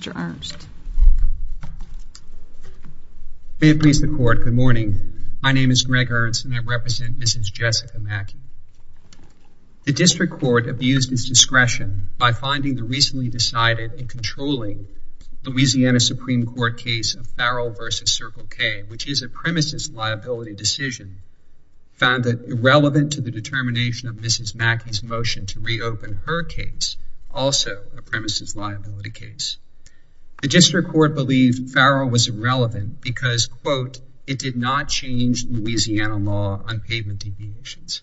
Mr. Ernst. May it please the court, good morning. My name is Greg Ernst and I represent Mrs. Jessica Mackey. The district court abused its discretion by finding the recently decided and controlling Louisiana Supreme Court case of Farrell v. Circle K, which is a premises liability decision, found that irrelevant to the determination of Mrs. Mackey's motion to reopen her case, also a premises liability case. The district court believed Farrell was irrelevant because, quote, it did not change Louisiana law on pavement deviations.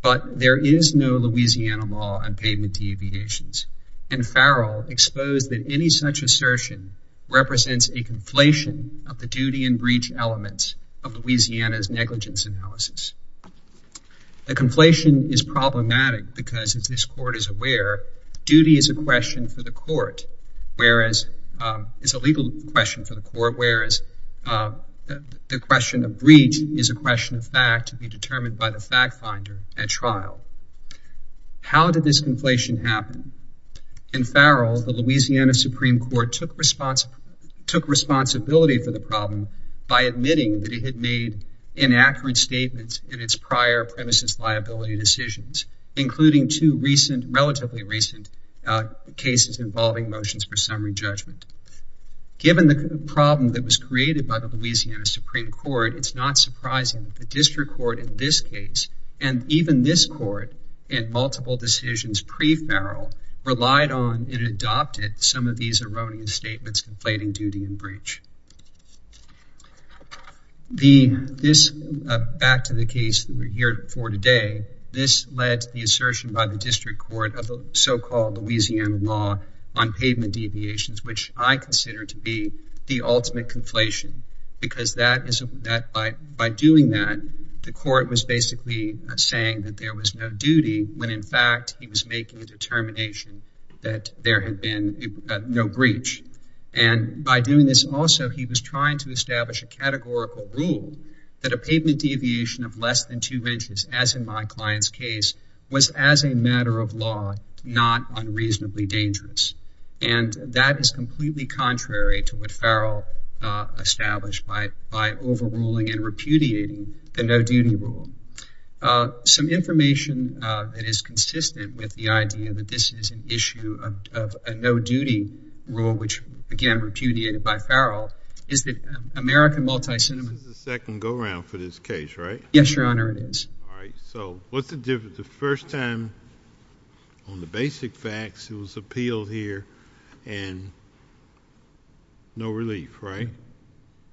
But there is no Louisiana law on pavement deviations. And Farrell exposed that any such assertion represents a conflation of the duty and breach elements of Louisiana's negligence analysis. The conflation is problematic because, as this court is aware, duty is a question for the court, whereas Um, it's a legal question for the court, whereas uh, the question of breach is a question of fact to be determined by the fact finder at trial. How did this conflation happen? In Farrell, the Louisiana Supreme Court took responsibility for the problem by admitting that it had made inaccurate statements in its prior premises liability decisions, including two recent, relatively recent Uh, cases involving motions for summary judgment. Given the problem that was created by the Louisiana Supreme Court, it's not surprising that the district court in this case, and even this court in multiple decisions pre-Farrell, relied on and adopted some of these erroneous statements conflating duty and breach. This uh, back to the case that we're here for today, this led to the assertion by the district court of the so-called Louisiana law on pavement deviations, which I consider to be the ultimate conflation, because that is that by by doing that, the court was basically saying that there was no duty, when in fact he was making a determination that there had been uh, no breach. And by doing this also, he was trying to establish a categorical rule that a pavement deviation of less than two inches, as in my client's case, was as a matter of law, not unreasonably dangerous. And that is completely contrary to what Farrell uh, established by by overruling and repudiating the no-duty rule. Uh, some information uh, that is consistent with the idea that this is an issue of a no-duty rule, which again repudiated by Farrell, is that American multi-cinema... This is the second go-round for this case, right? Yes, Your Honor, it is. All right, so what's the difference? The first time on the basic facts, it was appealed here and no relief, right?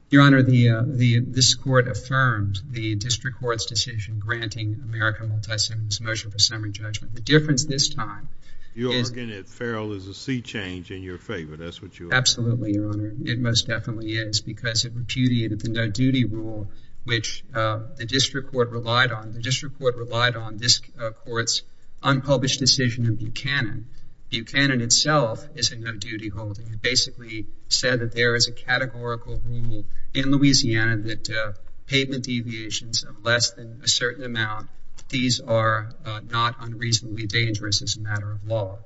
Your Honor, uh, this court affirmed the district court's decision granting American multi-cinema's motion for summary judgment. The difference this time. You're arguing that Farrell is a sea change in your favor, that's what you're... Absolutely, Your Honor. It most definitely is, because it repudiated the no-duty rule, which uh, the district court relied on. The district court relied on this uh, court's unpublished decision in Buchanan. Buchanan itself is a no-duty holding. It basically said that there is a categorical rule in Louisiana that uh, pavement deviations of less than a certain amount, these are uh, not unreasonably dangerous as a matter of law.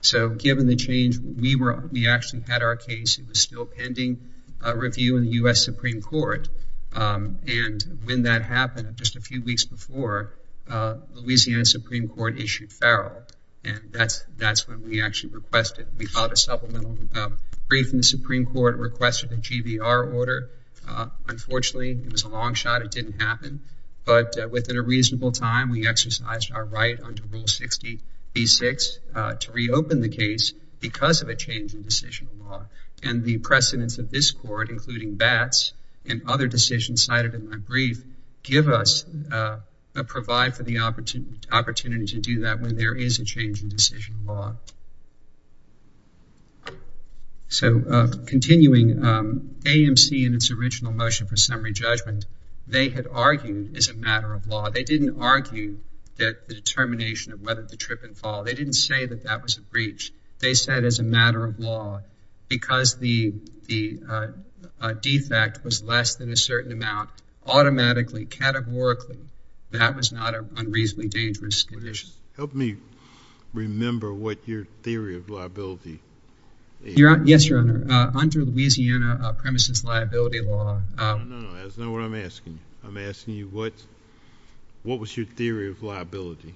So given the change, we actually had our case. It was still pending uh, review in the U.S. Supreme Court. Um, and when that happened, just a few weeks before, uh, Louisiana Supreme Court issued Farrell. And that's that's when we actually requested, we filed a supplemental um, brief in the Supreme Court, requested a GVR order. Unfortunately, it was a long shot. It didn't happen. But uh, within a reasonable time, we exercised our right under Rule 60b-6 uh, to reopen the case because of a change in decisional law. And the precedents of this court, including Batts and other decisions cited in my brief, give us, uh, provide for the opportunity to do that when there is a change in decisional law. So continuing, um, AMC in its original motion for summary judgment, they had argued as a matter of law. They didn't argue that the determination of whether the trip and fall, they didn't say that that was a breach. They said as a matter of law, because the uh, uh, defect was less than a certain amount, automatically, categorically, that was not an unreasonably dangerous condition. Help me remember what your theory of liability Yes, Your Honor. Uh, under Louisiana uh, premises liability law... Um, no, no, no. That's not what I'm asking you. I'm asking you what was your theory of liability?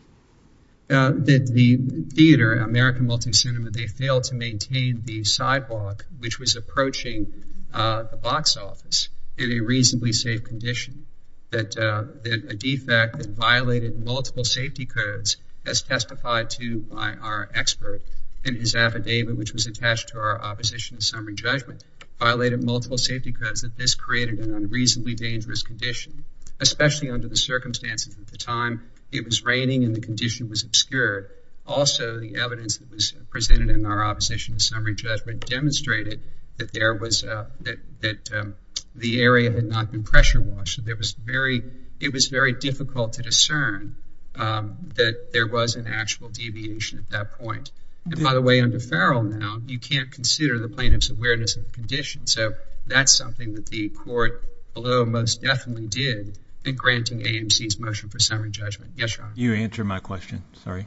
Uh, that the theater, American Multi-Cinema, they failed to maintain the sidewalk, which was approaching the box office in a reasonably safe condition. That a defect that violated multiple safety codes, as testified to by our expert in his affidavit, which was attached to our opposition to summary judgment, violated multiple safety codes, that this created an unreasonably dangerous condition, especially under the circumstances at the time. It was raining and the condition was obscured. Also, the evidence that was presented in our opposition to summary judgment demonstrated that there was, uh, that that um, the area had not been pressure washed. So there was very, it was very difficult to discern um, that there was an actual deviation at that point. And by the way, under Farrell now, you can't consider the plaintiff's awareness of the condition. So that's something that the court below most definitely did in granting AMC's motion for summary judgment. Yes, Your Honor. You answered my question. Sorry.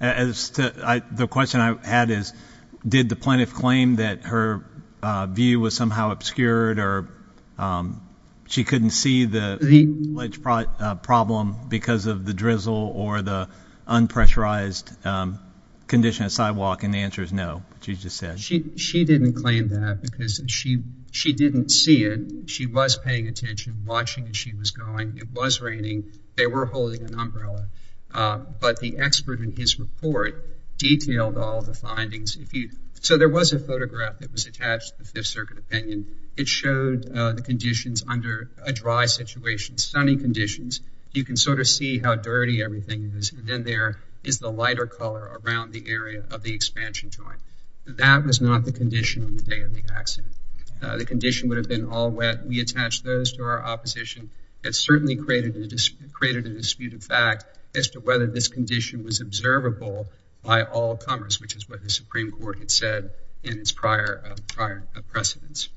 The question I had is, did the plaintiff claim that her uh, view was somehow obscured or um, she couldn't see the ledge uh, problem because of the drizzle or the unpressurized um, condition of sidewalk? And the answer is no, which you just said. She didn't claim that because she she didn't see it. She was paying attention, watching as she was going. It was raining. They were holding an umbrella. Uh, but the expert in his report detailed all the findings. If you so there was a photograph that was attached to the Fifth Circuit opinion. It showed uh, the conditions under a dry situation, sunny conditions. You can sort of see how dirty everything is. And then there is the lighter color around the area of the expansion joint. That was not the condition on the day of the accident. Uh, the condition would have been all wet. We attached those to our opposition. It certainly created a disputed fact as to whether this condition was observable by all comers, which is what the Supreme Court had said in its prior uh, precedents.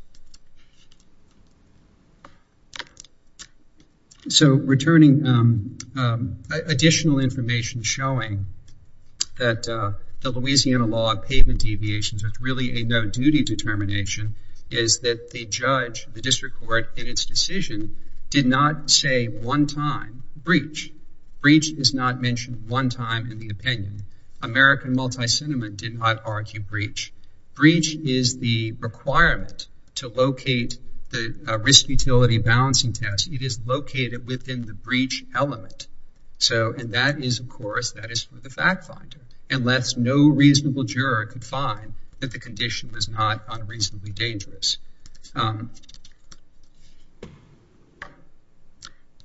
So returning um, um, additional information showing that uh, the Louisiana law of pavement deviations was really a no-duty determination is that the judge, the district court, in its decision did not say one time, breach. Breach is not mentioned one time in the opinion. American Multi-Cinema did not argue breach. Breach is the requirement to locate the uh, risk utility balancing test. It is located within the breach element. So, and that is, of course, that is for the fact finder. Unless no reasonable juror could find that the condition was not unreasonably dangerous. Um,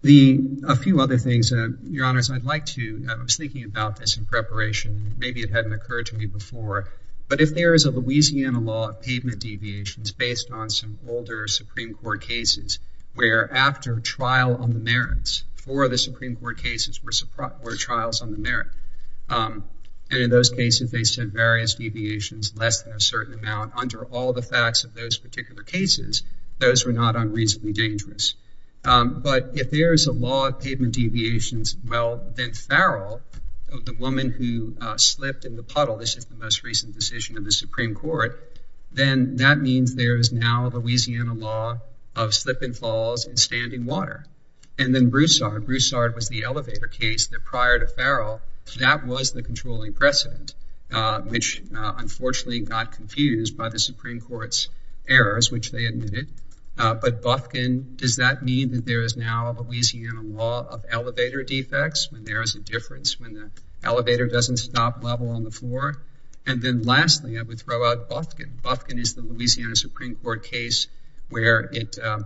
the, A few other things, uh, Your Honors, I'd like to, uh, I was thinking about this in preparation. Maybe it hadn't occurred to me before. But if there is a Louisiana law of pavement deviations based on some older Supreme Court cases where after trial on the merits, four of the Supreme Court cases were trials on the merit. Um, and in those cases, they said various deviations, less than a certain amount. Under all the facts of those particular cases, those were not unreasonably dangerous. Um, but if there is a law of pavement deviations, well, then Farrell, the woman who uh, slipped in the puddle, this is the most recent decision of the Supreme Court, then that means there is now Louisiana law of slip and falls in standing water. And then Broussard, Broussard was the elevator case that prior to Farrell, that was the controlling precedent, uh, which uh, unfortunately got confused by the Supreme Court's errors, which they admitted. But Bufkin, does that mean that there is now a Louisiana law of elevator defects when there is a difference, when the elevator doesn't stop level on the floor? And then lastly, I would throw out Bufkin. Bufkin is the Louisiana Supreme Court case where it uh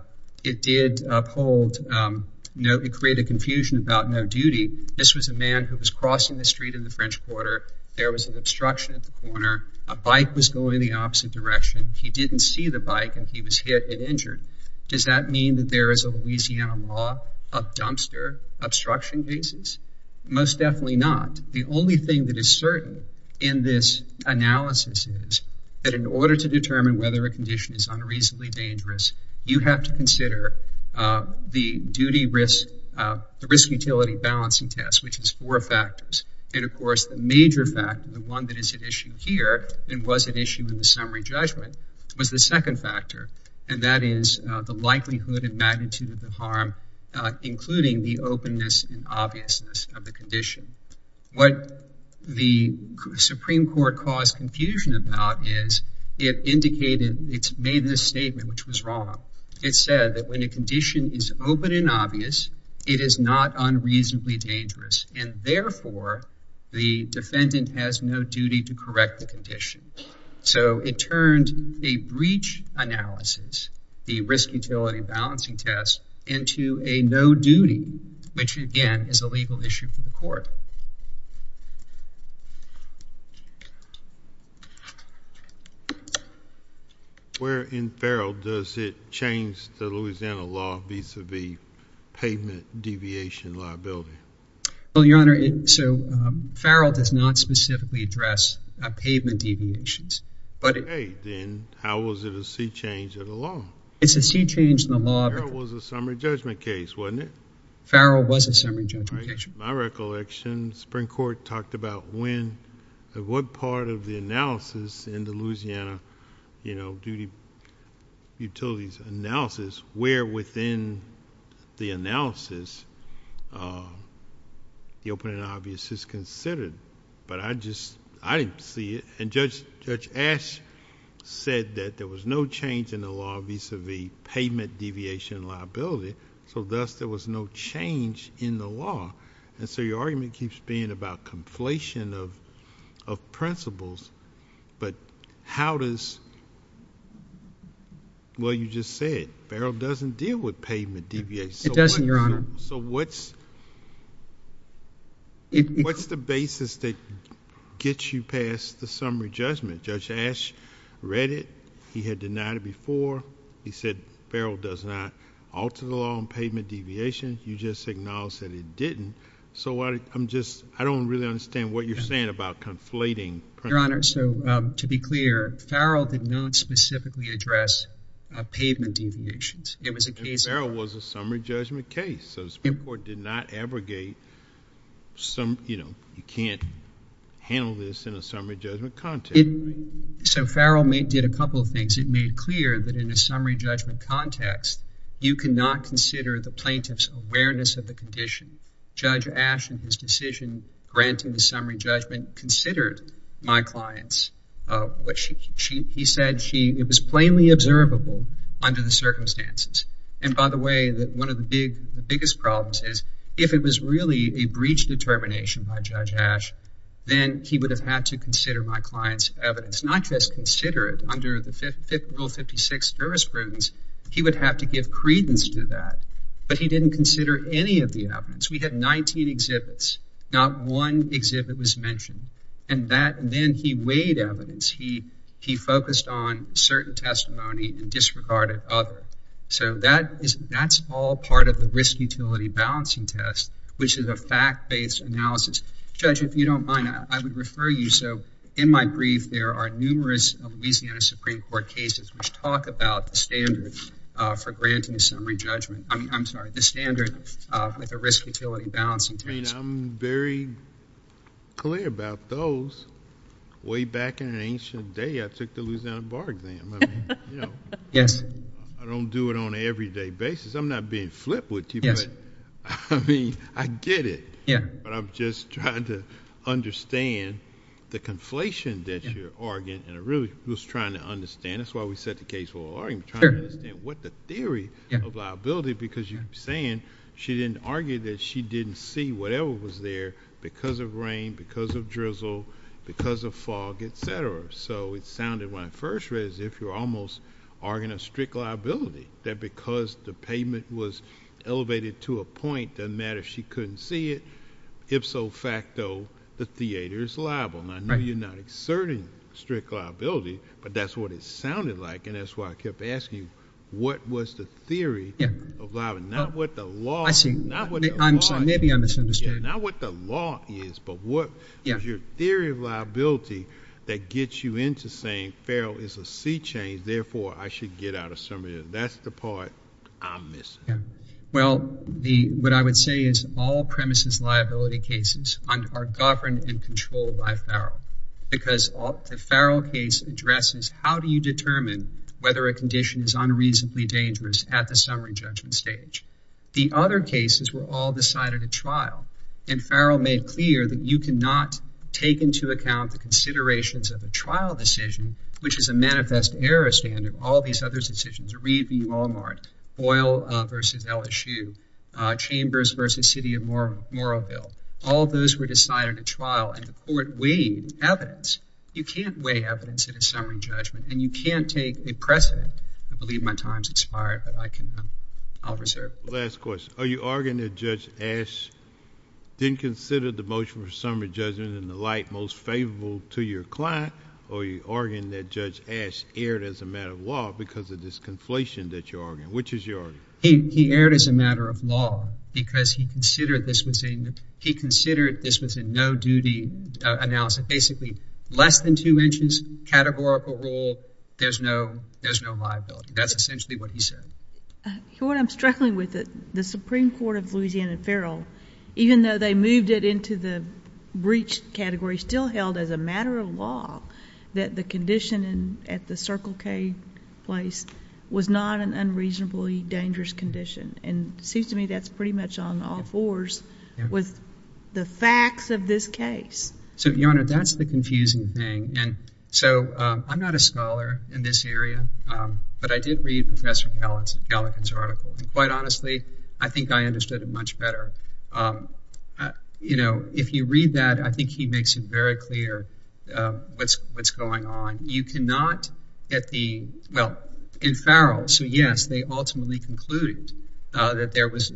it did uphold, um no it created confusion about no duty. This was a man who was crossing the street in the French Quarter. There was an obstruction at the corner. A bike was going the opposite direction. He didn't see the bike and he was hit and injured. Does that mean that there is a Louisiana law of dumpster obstruction cases? Most definitely not. The only thing that is certain in this analysis is that in order to determine whether a condition is unreasonably dangerous, you have to consider uh, the duty risk, uh, the risk utility balancing test, which is four factors. And of course, the major factor, the one that is at issue here and was at issue in the summary judgment, was the second factor, and that is uh, the likelihood and magnitude of the harm, uh, including the openness and obviousness of the condition. What the Supreme Court caused confusion about is it indicated, it made this statement, which was wrong. It said that when a condition is open and obvious, it is not unreasonably dangerous, and therefore, the defendant has no duty to correct the condition. So it turned a breach analysis, the risk-utility balancing test, into a no duty, which again is a legal issue for the court. Where in Farrell does it change the Louisiana law vis-a-vis pavement deviation liability? Well, Your Honor, so um, Farrell does not specifically address uh, pavement deviations. Okay, then how was it a sea change of the law? It's a sea change in the law. Farrell was a summary judgment case, wasn't it? Farrell was a summary judgment case. My recollection, the Supreme Court talked about when, what part of the analysis in the Louisiana, you know, duty utilities analysis, where within the analysis, uh, the open and obvious is considered. But I just, I didn't see it. And Judge Ashe said that there was no change in the law vis-a-vis pavement deviation liability, so thus there was no change in the law. And so your argument keeps being about conflation of principles, but how does, well, you just said, Farrell doesn't deal with pavement deviation. It doesn't, Your Honor. So what's the basis that gets you past the summary judgment? Judge Ashe read it. He had denied it before. He said Farrell does not alter the law on pavement deviation. You just acknowledged that it didn't. So I'm just, I don't really understand what you're saying about conflating. Your Honor, so um, to be clear, Farrell did not specifically address uh, pavement deviations. It was a case. Farrell was a summary judgment case. So the Supreme Court did not abrogate some, you know, you can't handle this in a summary judgment context. So Farrell did a couple of things. It made clear that in a summary judgment context, you cannot consider the plaintiff's awareness of the condition. Judge Ashe, in his decision granting the summary judgment, considered my client's, uh, what he said, it was plainly observable under the circumstances. And by the way, one of the biggest problems is if it was really a breach determination by Judge Ashe, then he would have had to consider my client's evidence, not just consider it under the Rule 56 jurisprudence. He would have to give credence to that. But he didn't consider any of the evidence. We had 19 exhibits. Not one exhibit was mentioned. And then he weighed evidence. He focused on certain testimony and disregarded other. So that's all part of the risk utility balancing test, which is a fact-based analysis. Judge, if you don't mind, I would refer you. So in my brief, there are numerous Louisiana Supreme Court cases which talk about the standard uh, for granting a summary judgment. I'm sorry, the standard uh, with a risk utility balancing test. I mean, I'm very clear about those. Way back in an ancient day, I took the Louisiana Bar exam. Yes. I don't do it on an everyday basis. I'm not being flip with you, but I mean, I get it. Yeah. But I'm just trying to understand the conflation that you're arguing. And I really was trying to understand. That's why we set the case for argument, trying to understand what the theory of liability, because you're saying she didn't argue that she didn't see whatever was there because of rain, because of drizzle, because of fog, et cetera. So it sounded when I first read it as if you're almost arguing a strict liability, that because the pavement was elevated to a point, doesn't matter if she couldn't see it, ipso facto, the theater is liable. And I know you're not exerting strict liability, but that's what it sounded like. And that's why I kept asking you, what was the theory of liability? Not what the law is. I'm sorry, maybe I misunderstood. Not what the law is, but what is your theory of liability that gets you into saying Farrell is a sea change, therefore I should get out of summary. That's the part I'm missing. Well, what I would say is all premises liability cases are governed and controlled by Farrell because the Farrell case addresses how do you determine whether a condition is unreasonably dangerous at the summary judgment stage. The other cases were all decided at trial, and Farrell made clear that you cannot take into account the considerations of a trial decision, which is a manifest error standard. All these other decisions, Reed v. Walmart, Boyle uh, v. LSU, uh, Chambers v. City of Moreauville, all those were decided at trial, and the court weighed evidence. You can't weigh evidence at a summary judgment, and you can't take a precedent. I believe my time's expired, but I can. Uh, I'll reserve. Last question. Are you arguing that Judge Ashe didn't consider the motion for summary judgment in the light most favorable to your client, or are you arguing that Judge Ashe erred as a matter of law because of this conflation that you're arguing? Which is your argument? He erred as a matter of law because he considered this was a no-duty uh, analysis. Basically, less than two inches, categorical rule, there's no liability. That's essentially what he said. Uh, what I'm struggling with, that the Supreme Court of Louisiana and Farrell, even though they moved it into the breach category, still held as a matter of law that the condition at the Circle K place was not an unreasonably dangerous condition. And it seems to me that's pretty much on all fours with the facts of this case. So, Your Honor, that's the confusing thing. And so um, I'm not a scholar in this area, um, but I did read Professor Galligan's article. And quite honestly, I think I understood it much better. Um, you know, if you read that, I think he makes it very clear um, what's going on. You cannot get the, well, in Farrell, so yes, they ultimately concluded uh, that there was...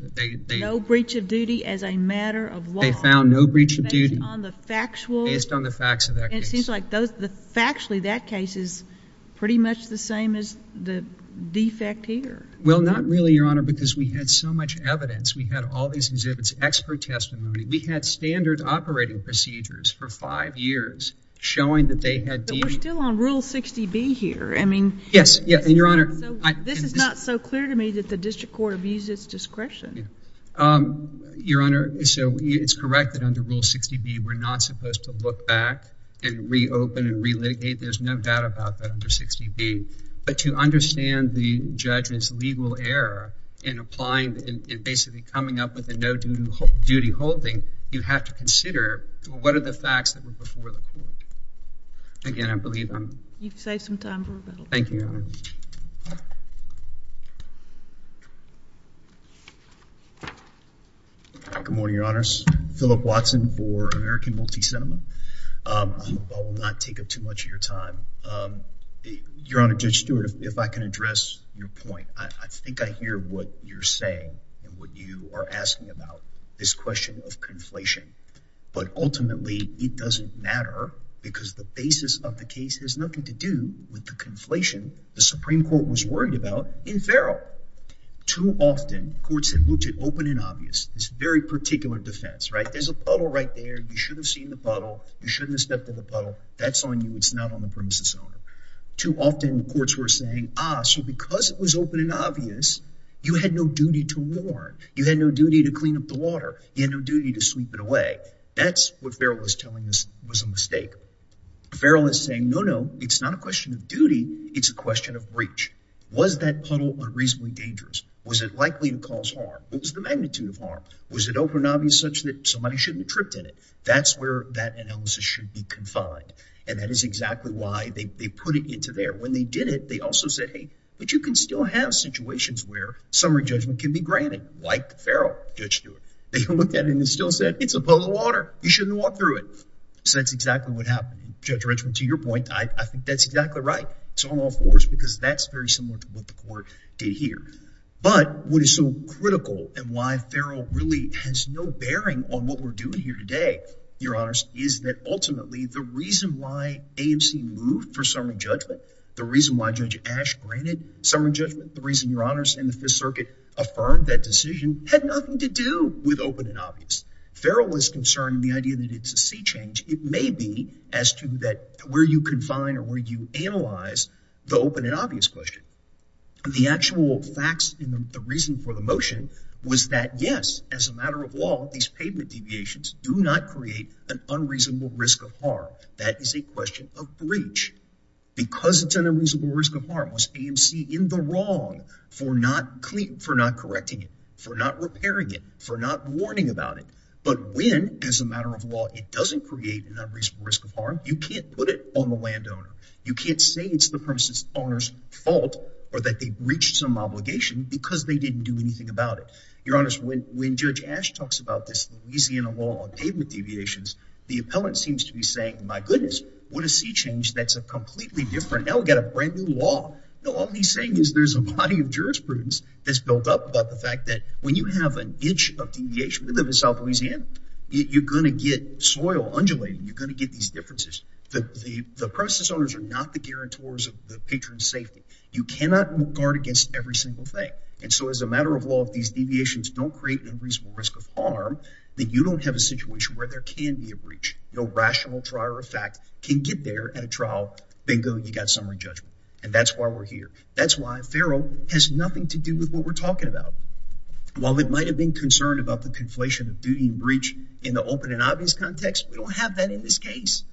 No breach of duty as a matter of law. They found no breach of duty. Based on the factual... Based on the facts of that case. And it seems like those, factually that case is pretty much the same as the defect here. Well, not really, Your Honor, because we had so much evidence. We had all these exhibits, expert testimony. We had standard operating procedures for five years showing that they had... But we're still on Rule 60B here. I mean... Yes, and Your Honor... This is not so clear to me that the district court abused its discretion. Um, Your Honor, so it's correct that under Rule 60B, we're not supposed to look back and reopen and relitigate. There's no doubt about that under 60B. But to understand the judge's legal error in applying and basically coming up with a no-duty holding, you have to consider what are the facts that were before the court. Again, I believe I'm... You've saved some time for rebuttal. Thank you, Your Honor. Good morning, Your Honors. Philip Watson for American Multi-Cinema. I hope I will not take up too much of your time. Um, Your Honor, Judge Stewart, if I can address your point. I think I hear what you're saying and what you are asking about, this question of conflation. But ultimately, it doesn't matter because the basis of the case has nothing to do with the conflation the Supreme Court was worried about in Farrell. Too often, courts have looked at open and obvious, this very particular defense, right? There's a puddle right there. You should have seen the puddle. You shouldn't have stepped in the puddle. That's on you. It's not on the premises owner. Too often, courts were saying, ah, so because it was open and obvious, you had no duty to warn. You had no duty to clean up the water. You had no duty to sweep it away. That's what Farrell was telling us was a mistake. Farrell is saying, no, no, it's not a question of duty. It's a question of breach. Was that puddle unreasonably dangerous? Was it likely to cause harm? What was the magnitude of harm? Was it open and obvious such that somebody shouldn't have tripped in it? That's where that analysis should be confined. And that is exactly why they put it into there. When they did it, they also said, hey, but you can still have situations where summary judgment can be granted, like the Farrell, Judge Stewart. They looked at it and still said, it's a puddle of water. You shouldn't walk through it. So that's exactly what happened. Judge Richman, to your point, I think that's exactly right. It's on all fours because that's very similar to what the court did here. But what is so critical and why Farrell really has no bearing on what we're doing here today, Your Honors, is that ultimately the reason why AMC moved for summary judgment, the reason why Judge Ashe granted summary judgment, the reason Your Honors in the Fifth Circuit affirmed that decision had nothing to do with open and obvious. Farrell is concerned in the idea that it's a sea change. It may be as to that where you confine or where you analyze the open and obvious question. The actual facts and the reason for the motion was that, yes, as a matter of law, these pavement deviations do not create an unreasonable risk of harm. That is a question of breach. Because it's an unreasonable risk of harm, was AMC in the wrong for not correcting it, for not repairing it, for not warning about it? But when, as a matter of law, it doesn't create an unreasonable risk of harm, you can't put it on the landowner. You can't say it's the premises owner's fault or that they breached some obligation because they didn't do anything about it. Your Honor, when Judge Ashe talks about this Louisiana law on pavement deviations, the appellant seems to be saying, my goodness, what a sea change. That's a completely different, now we've got a brand new law. No, all he's saying is there's a body of jurisprudence that's built up about the fact that when you have an inch of deviation, we live in South Louisiana, you're going to get soil undulating. You're going to get these differences. The premises owners are not the guarantors of the patron's safety. You cannot guard against every single thing. And so as a matter of law, if these deviations don't create an unreasonable risk of harm, then you don't have a situation where there can be a breach. No rational trier of fact can get there at a trial, bingo, you got summary judgment. And that's why we're here. That's why Farrell has nothing to do with what we're talking about. While it might have been concerned about the conflation of duty and breach in the open and obvious context, we don't have that in this case.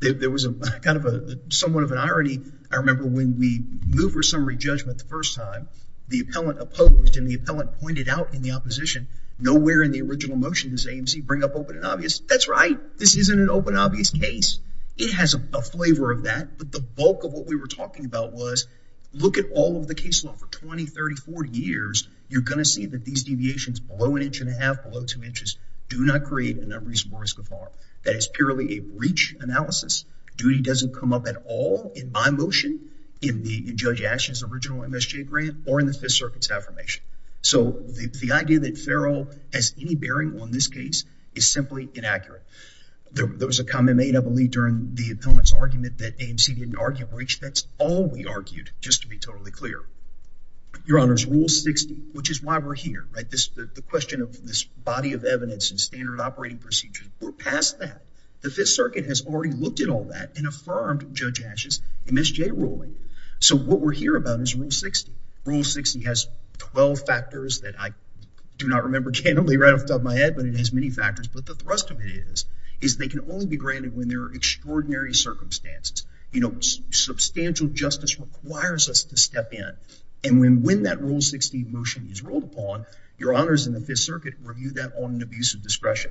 There was a kind of a somewhat of an irony. I remember when we moved for summary judgment the first time, the appellant opposed and the appellant pointed out in the opposition, nowhere in the original motion does AMC bring up open and obvious. That's right. This isn't an open obvious case. It has a flavor of that. But the bulk of what we were talking about was look at all of the case law for 20, 30, 40 years. You're going to see that these deviations below an inch and a half, below two inches, do not create an unreasonable risk of harm. That is purely a breach analysis. Duty doesn't come up at all in my motion, in Judge Ashe's original MSJ grant, or in the Fifth Circuit's affirmation. So the idea that Farrell has any bearing on this case is simply inaccurate. There was a comment made, I believe, during the appellant's argument that AMC didn't argue breach. That's all we argued, just to be totally clear. Your Honors, Rule 60, which is why we're here, right? The question of this body of evidence and standard operating procedures, we're past that. The Fifth Circuit has already looked at all that and affirmed Judge Ashe's MSJ ruling. So what we're here about is Rule 60. Rule 60 has 12 factors that I do not remember candidly right off the top of my head, but it has many factors. But the thrust of it is, is they can only be granted when there are extraordinary circumstances. You know, substantial justice requires us to step in. And when when that Rule 60 motion is ruled upon, Your Honors in the Fifth Circuit review that on an abuse of discretion.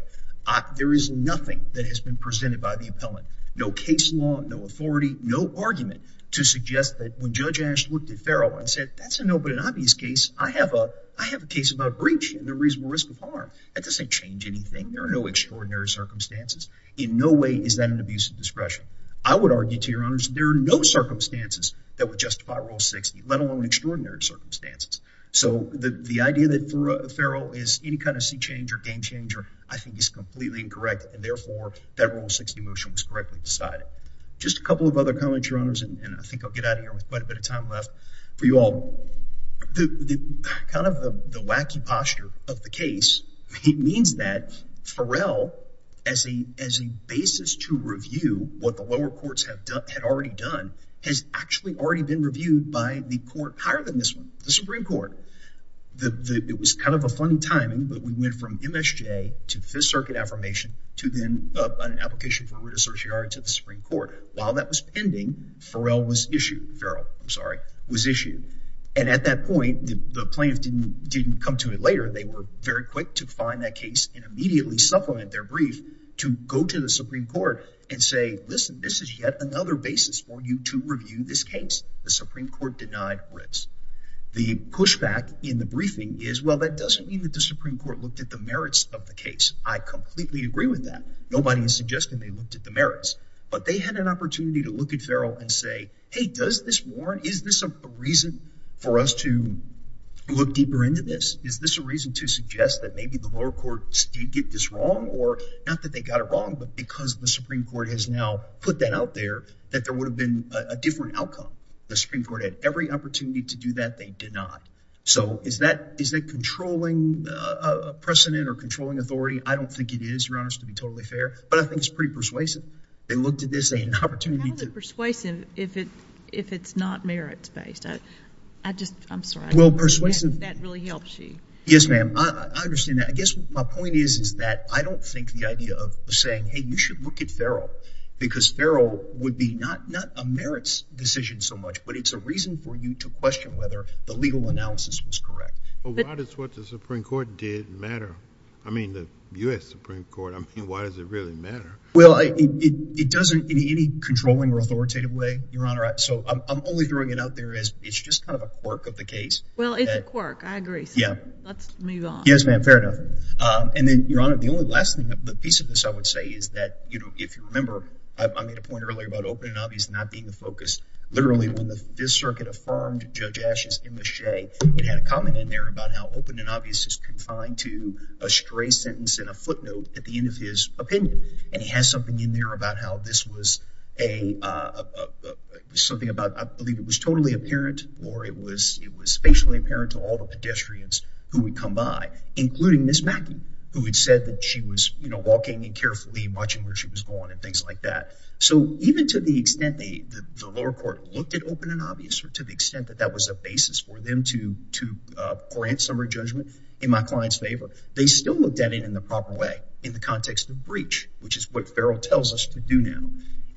There is nothing that has been presented by the appellant. No case law, no authority, no argument to suggest that when Judge Ashe looked at Farrell and said, that's an open and obvious case, I have a, I have a case about breach and a reasonable risk of harm. That doesn't change anything. There are no extraordinary circumstances. In no way is that an abuse of discretion. I would argue to Your Honors, there are no circumstances that would justify Rule 60, let alone extraordinary circumstances. So the idea that Farrell is any kind of sea change or game changer, I think is completely incorrect. And therefore, that Rule 60 motion was correctly decided. Just a couple of other comments, Your Honors, and I think I'll get out of here with quite a bit of time left for you all. Kind of the wacky posture of the case means that Farrell, as a basis to review what the lower courts had already done, has actually already been reviewed by the court higher than this one, the Supreme Court. It was kind of a funny timing, but we went from MSJ to Fifth Circuit affirmation to then uh, an application for writ of certiorari to the Supreme Court. While that was pending, Farrell was issued. Farrell, I'm sorry, was issued. And at that point, the plaintiff didn't come to it later. They were very quick to find that case and immediately supplement their brief to go to the Supreme Court and say, listen, this is yet another basis for you to review this case. The Supreme Court denied writs. The pushback in the briefing is, well, that doesn't mean that the Supreme Court looked at the merits of the case. I completely agree with that. Nobody is suggesting they looked at the merits. But they had an opportunity to look at Farrell and say, hey, does this warrant, is this a reason for us to look deeper into this? Is this a reason to suggest that maybe the lower courts did get this wrong? Or not that they got it wrong, but because the Supreme Court has now put that out there, that there would have been a different outcome. The Supreme Court had every opportunity to do that. They did not. So is that controlling uh, uh, precedent or controlling authority? I don't think it is, Your Honor, to be totally fair. But I think it's pretty persuasive. They looked at this, they had an opportunity to- How is it persuasive if it's not merits-based? I just, I'm sorry. Well, persuasive- That really helps you. Yes, ma'am. I understand that. I guess my point is, is that I don't think the idea of saying, hey, you should look at Farrell because Farrell would be not a merits decision so much, but it's a reason for you to question whether the legal analysis was correct. Well, why does what the Supreme Court did matter? I mean, the U.S. Supreme Court, I mean, why does it really matter? Well, it doesn't in any controlling or authoritative way, Your Honor. So I'm only throwing it out there as it's just kind of a quirk of the case. Well, it's a quirk. I agree. Yeah. Let's move on. Yes, ma'am. Fair enough. Um, and then, Your Honor, the only last thing, the piece of this I would say is that, you know, if you remember, I made a point earlier about open and obvious not being the focus. Literally, when the Fifth Circuit affirmed Judge Ashe's MSJ, it had a comment in there about how open and obvious is confined to a stray sentence and a footnote at the end of his opinion. And he has something in there about how this was a, uh, something about, I believe it was totally apparent or it was spatially apparent to all the pedestrians who would come by, including Ms. Mackey, who had said that she was, you know, walking and carefully watching where she was going and things like that. So even to the extent the lower court looked at open and obvious or to the extent that that was a basis for them to to uh, grant summary judgment in my client's favor, they still looked at it in the proper way in the context of breach, which is what Farrell tells us to do now.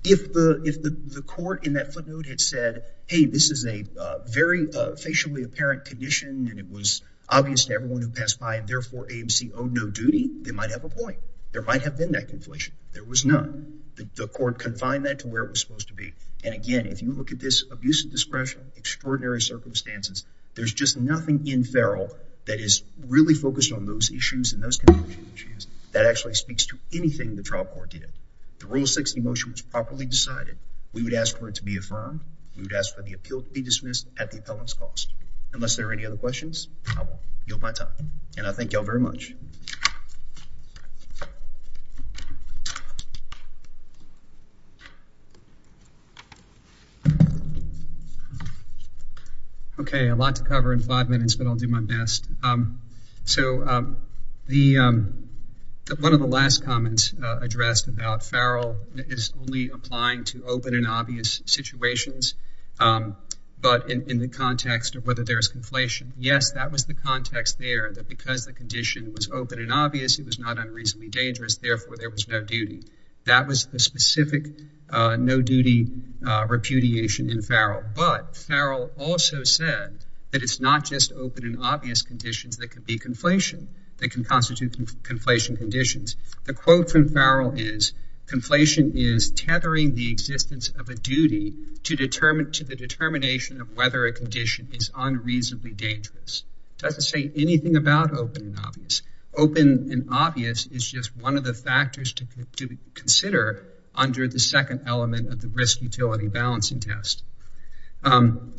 If the if the court in that footnote had said, hey, this is a uh, very uh, facially apparent condition and it was obvious to everyone who passed by and therefore AMC owed no duty, they might have a point. There might have been that conflation. There was none. The court confined that to where it was supposed to be. And again, if you look at this abuse of discretion, extraordinary circumstances, there's just nothing in Farrell that is really focused on those issues and those conditions issues that actually speaks to anything the trial court did. The Rule 60 motion was properly decided. We would ask for it to be affirmed. We would ask for the appeal to be dismissed at the appellant's cost. Unless there are any other questions, I will yield my time. And I thank you all very much. Okay, a lot to cover in five minutes, but I'll do my best. Um, so um, um, one of the last comments uh, addressed about Farrell is only applying to open and obvious situations, but in the context of whether there's conflation. Yes, that was the context there, that because the condition was open and obvious, it was not unreasonably dangerous, therefore there was no duty. That was the specific uh, no duty uh, repudiation in Farrell. But Farrell also said that it's not just open and obvious conditions that can be conflation, that can constitute conflation conditions. The quote from Farrell is, conflation is tethering the existence of a duty to the determination of whether a condition is unreasonably dangerous. It doesn't say anything about open and obvious. Open and obvious is just one of the factors to consider under the second element of the risk utility balancing test. Um,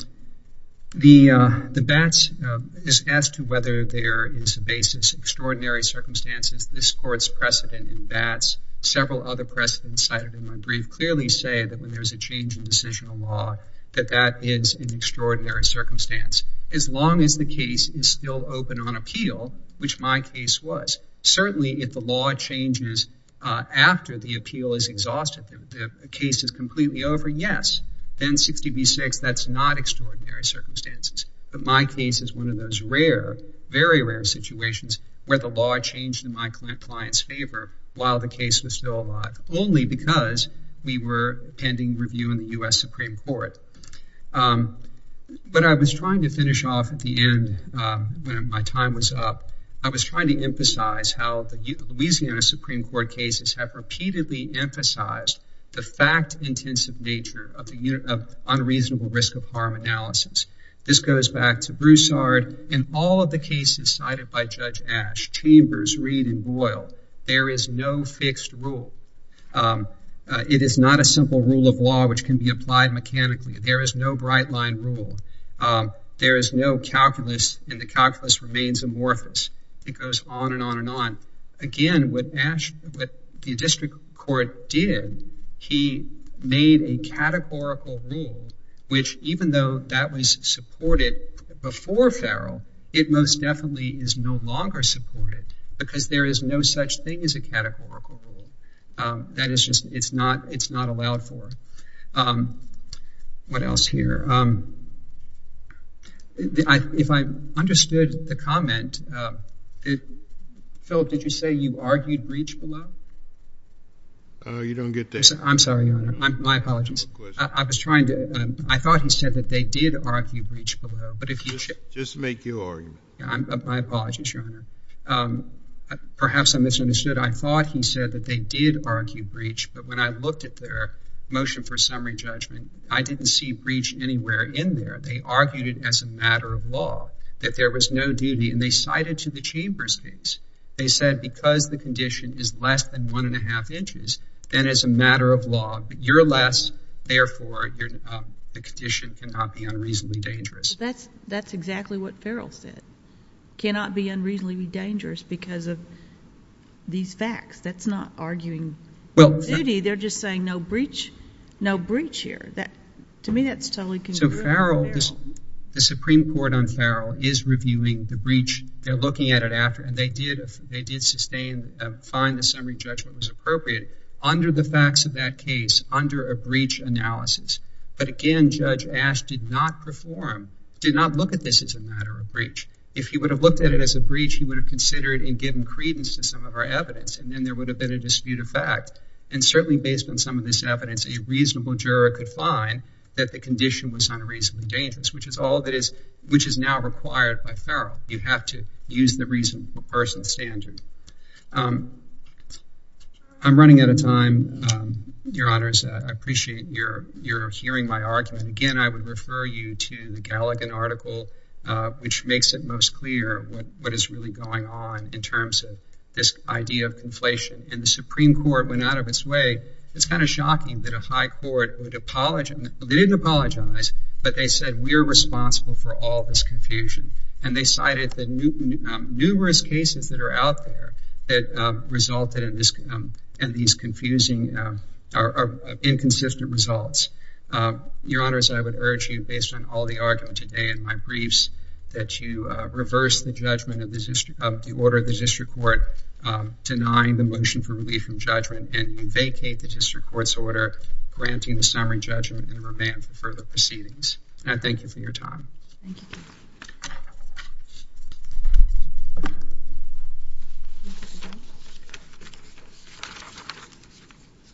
uh, the Batts uh, is asked to whether there is a basis, extraordinary circumstances. This court's precedent in Batts, several other precedents cited in my brief, clearly say that when there's a change in decisional law, that that is an extraordinary circumstance. As long as the case is still open on appeal, which my case was. Certainly if the law changes uh, after the appeal is exhausted, the case is completely over, yes. Then 60B6, that's not extraordinary circumstances. But my case is one of those rare, very rare situations where the law changed in my client's favor while the case was still alive. Only because we were pending review in the US Supreme Court. Um, but I was trying to finish off at the end um, when my time was up. I was trying to emphasize how the Louisiana Supreme Court cases have repeatedly emphasized the fact-intensive nature of the unreasonable risk of harm analysis. This goes back to Broussard and all of the cases cited by Judge Ashe, Chambers, Reed, and Boyle. There is no fixed rule. Um, uh, it is not a simple rule of law which can be applied mechanically. There is no bright line rule. Um, there is no calculus and the calculus remains amorphous. It goes on and on and on. Again, what the district court did, he made a categorical rule, which even though that was supported before Farrell, it most definitely is no longer supported because there is no such thing as a categorical rule. Um, that is just, it's not allowed for. Um, what else here? Um, if I understood the comment, Philip, did you say you argued breach below? Uh, you don't get that. I'm sorry, Your Honor. My apologies. I was trying to, um, I thought he said that they did argue breach below, but if you... Just make your argument. My apologies, Your Honor. Um, perhaps I misunderstood. I thought he said that they did argue breach, but when I looked at their motion for summary judgment, I didn't see breach anywhere in there. They argued it as a matter of law, that there was no duty, and they cited to the Chambers case. They said because the condition is less than one and a half inches, then as a matter of law, you're less, therefore, um, the condition cannot be unreasonably dangerous. That's exactly what Farrell said. Cannot be unreasonably dangerous because of these facts. That's not arguing duty. They're just saying no breach no breach here. To me, that's totally congruent. So Farrell, the Supreme Court on Farrell is reviewing the breach. They're looking at it after, and they did they did sustain, uh, find the summary judgment was appropriate under the facts of that case, under a breach analysis. But again, Judge Ashe did not perform, did not look at this as a matter of breach. If he would have looked at it as a breach, he would have considered and given credence to some of our evidence, and then there would have been a dispute of fact. And certainly based on some of this evidence, a reasonable juror could find that the condition was unreasonably dangerous, which is all that is, which is now required by Farrell. You have to use the reasonable person standard. Um, I'm running out of time, um, Your Honors. I appreciate your hearing my argument. Again, I would refer you to the Galligan article, uh, which makes it most clear what is really going on in terms of this idea of conflation. And the Supreme Court went out of its way. It's kind of shocking that a high court would apologize. They didn't apologize, but they said we're responsible for all this confusion. And they cited the um, numerous cases that are out there that um, resulted in this um and these confusing uh, or inconsistent results. Um, Your Honors, I would urge you, based on all the argument today in my briefs, that you uh, reverse the judgment of the order of the district court um, denying the motion for relief from judgment and you vacate the district court's order granting the summary judgment and remand for further proceedings. And I thank you for your time. Thank you.